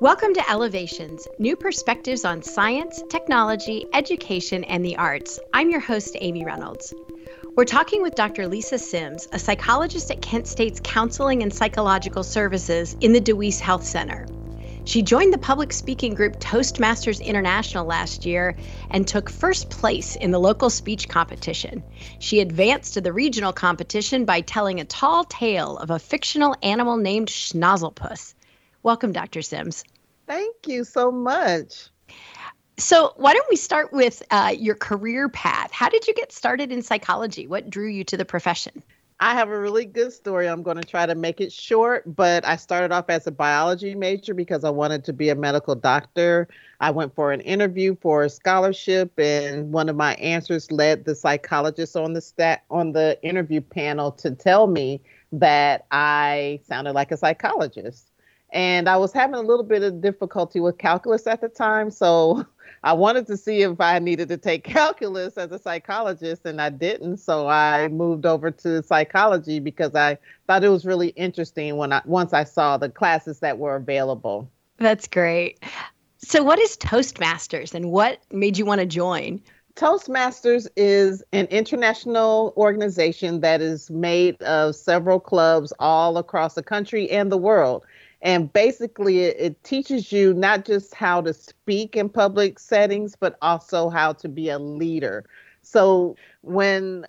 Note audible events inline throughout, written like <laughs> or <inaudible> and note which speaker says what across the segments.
Speaker 1: Welcome to Elevations, new perspectives on science, technology, education, and the arts. I'm your host, Amy Reynolds. We're talking with Dr. Lisa Sims, a psychologist at Kent State's Counseling and Psychological Services in the DeWeese Health Center. She joined the public speaking group Toastmasters International last year and took first place in the local speech competition. She advanced to the regional competition by telling a tall tale of a fictional animal named Schnozzlepuss. Welcome, Dr. Sims.
Speaker 2: Thank you so much.
Speaker 1: So, why don't we start with uh, your career path? How did you get started in psychology? What drew you to the profession?
Speaker 2: I have a really good story. I'm going to try to make it short, but I started off as a biology major because I wanted to be a medical doctor. I went for an interview for a scholarship, and one of my answers led the psychologist on the stat on the interview panel to tell me that I sounded like a psychologist and I was having a little bit of difficulty with calculus at the time. So <laughs> I wanted to see if I needed to take <laughs> calculus as a psychologist, and I didn't. So I moved over to psychology because I thought it was really interesting when I once I saw the classes that were available.
Speaker 1: That's great. So, what is Toastmasters, and what made you want to join?
Speaker 2: Toastmasters is an international organization that is made of several clubs all across the country and the world and basically it, it, teaches you not just how to speak in public settings but also how to be a leader. So when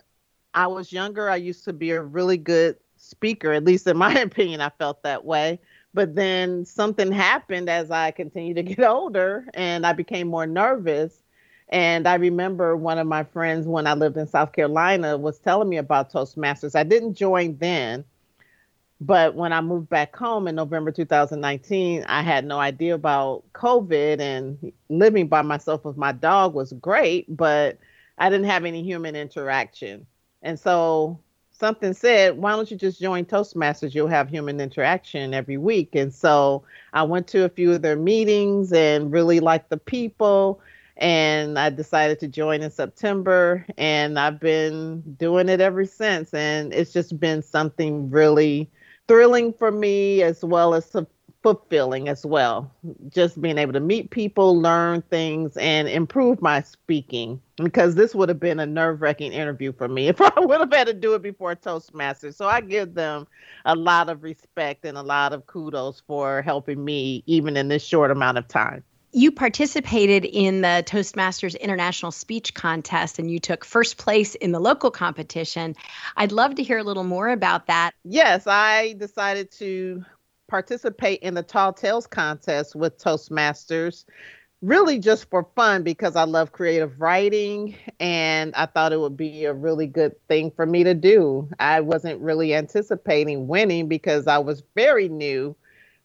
Speaker 2: i was younger i used to be a really good speaker. At least in <laughs> my opinion i felt that way. But then something happened as i continued to <laughs> get older and i became more nervous. And i remember one of my friends when i lived in south carolina was telling me about toastmasters. I didn't join then but when I moved back home in November 2019, I had no idea about COVID and living by myself with my dog was great, but I didn't have any human interaction. And so something said, why don't you just join Toastmasters? You'll have human interaction every week. And so I went to a few of their meetings and really liked the people. And I decided to join in September. And I've been doing it ever since. And it's just been something really thrilling for me as well as fulfilling as well. Just being able to meet people, learn things, and improve my speaking. Because this would have been a nerve wracking interview for me <laughs> if I would have had to do it before Toastmasters. So I give them a lot of respect and a lot of kudos for helping me, even in this short amount of time
Speaker 1: you participated in the Toastmasters International Speech Contest and you took first place in the local competition. I'd love to hear a little more about that.
Speaker 2: Yes, I decided to participate in the Tall Tales contest with Toastmasters really just for fun because I love creative writing and I thought it would be a really good thing for me to do. I wasn't really anticipating winning because I was very new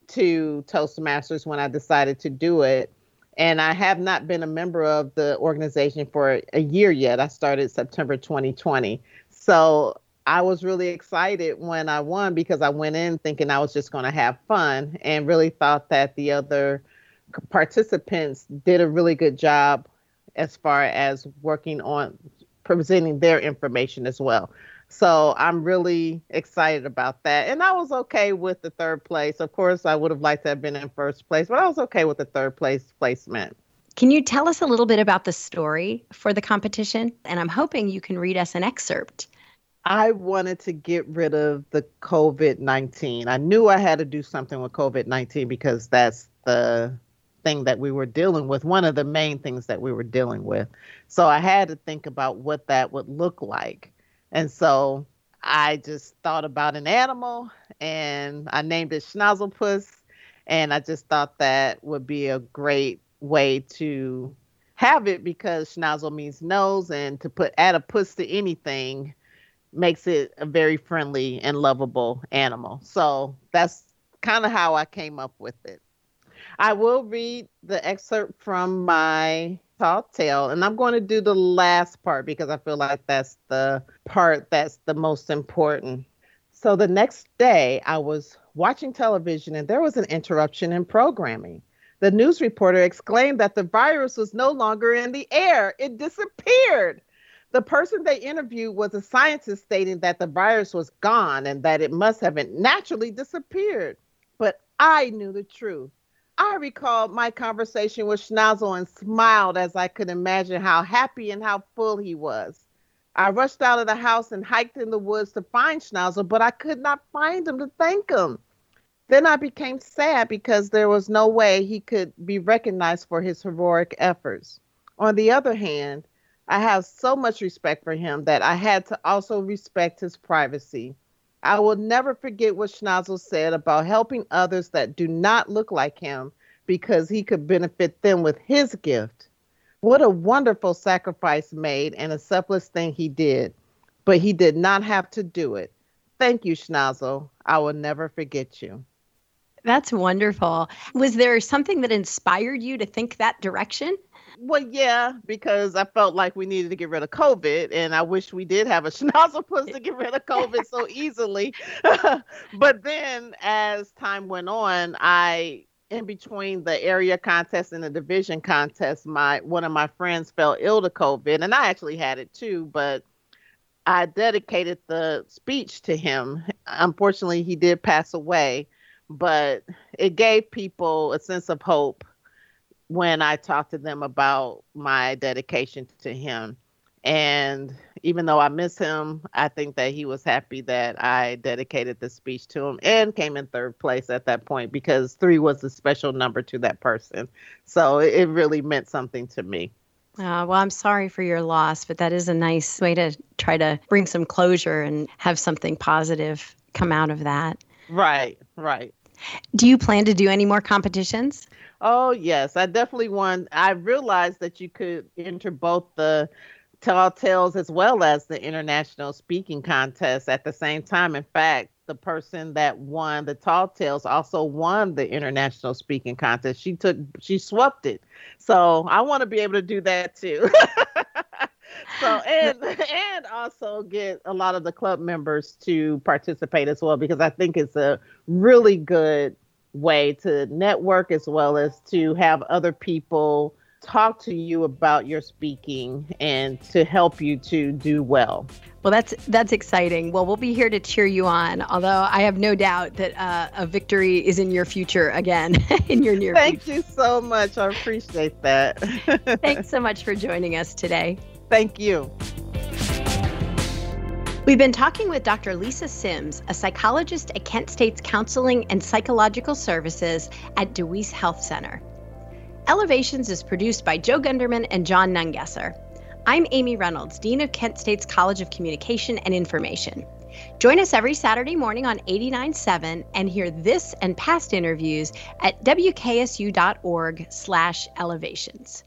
Speaker 2: to Toastmasters when I decided to do it and I have not been a member of the organization for a year yet. I started September 2020. So I was really excited when I won because I went in thinking I was just going to have fun and really thought that the other participants did a really good job as far as working on presenting their information as well. So I'm really excited about that. And I was okay with the third place. Of course, I would have liked to have been in first place, but I was okay with the third place placement.
Speaker 1: Can you tell us a little bit about the story for the competition? And I'm hoping you can read us an excerpt.
Speaker 2: I wanted to get rid of the COVID 19. I knew I had to do something with COVID 19 because that's the thing that we were dealing with, one of the main things that we were dealing with. So I had to think about what that would look like. And so I just thought about an animal and I named it Schnozzlepuss. And I just thought that would be a great way to have it because schnozzle means nose and to put add a puss to anything makes it a very friendly and lovable animal. So that's kind of how I came up with it. I will read the excerpt from my tall tale. And I'm going to do the last part because I feel like that's the part that's the most important. So the next day, I was watching television and there was an interruption in programming. The news reporter exclaimed that the virus was no longer in the air, it disappeared. The person they interviewed was a scientist stating that the virus was gone and that it must have naturally disappeared. But I knew the truth. I recalled my conversation with Schnozzle and smiled as I could imagine how happy and how full he was. I rushed out of the house and hiked in the woods to find Schnozzle, but I could not find him to thank him. Then I became sad because there was no way he could be recognized for his heroic efforts. On the other hand, I have so much respect for him that I had to also respect his privacy. I will never forget what Schnozzle said about helping others that do not look like him because he could benefit them with his gift. What a wonderful sacrifice made and a selfless thing he did. But he did not have to do it. Thank you, Schnozzle. I will never forget you.
Speaker 1: That's wonderful. Was there something that inspired you to think that direction?
Speaker 2: Well, yeah, because I felt like we needed to get rid of COVID, and I wish we did have a <laughs> schnozzlepuss to get rid of COVID so easily. <laughs> but then, as time went on, I in between the area contest and the division contest, my one of my friends fell ill to COVID, and I actually had it too, but I dedicated the speech to him. Unfortunately, he did pass away, but it gave people a sense of hope when I talked to them about my dedication to him. And even though I miss him, I think that he was happy that I dedicated the speech to him and came in third place at that point because three was a special number to that person. So it really meant something to me.
Speaker 1: Uh, well, I'm sorry for your loss, but that is a nice way to try to bring some closure and have something positive come out of that.
Speaker 2: Right, right.
Speaker 1: Do you plan to do any more competitions?
Speaker 2: Oh, yes. I definitely want. I realized that you could enter both the Tall Tales as well as the international speaking contest at the same time. In fact, the person that won the Tall Tales also won the international speaking contest. She took, she swept it. So I want to be able to do that too. <laughs> <laughs> so and and also get a lot of the club members to participate as well because I think it's a really good way to network as well as to have other people talk to you about your speaking and to help you to do well.
Speaker 1: Well, that's that's exciting. Well, we'll be here to cheer you on. Although I have no doubt that uh, a victory is in your future again, <laughs> in your near future.
Speaker 2: Thank
Speaker 1: future.
Speaker 2: you so much. I appreciate that. <laughs>
Speaker 1: Thanks so much for joining us today.
Speaker 2: Thank you.
Speaker 1: We've been talking with Dr. Lisa Sims, a psychologist at Kent State's Counseling and Psychological Services at DeWeese Health Center. Elevations is produced by Joe Gunderman and John Nungesser. I'm Amy Reynolds, Dean of Kent State's College of Communication and Information. Join us every Saturday morning on 89.7 and hear this and past interviews at wksu.org slash elevations.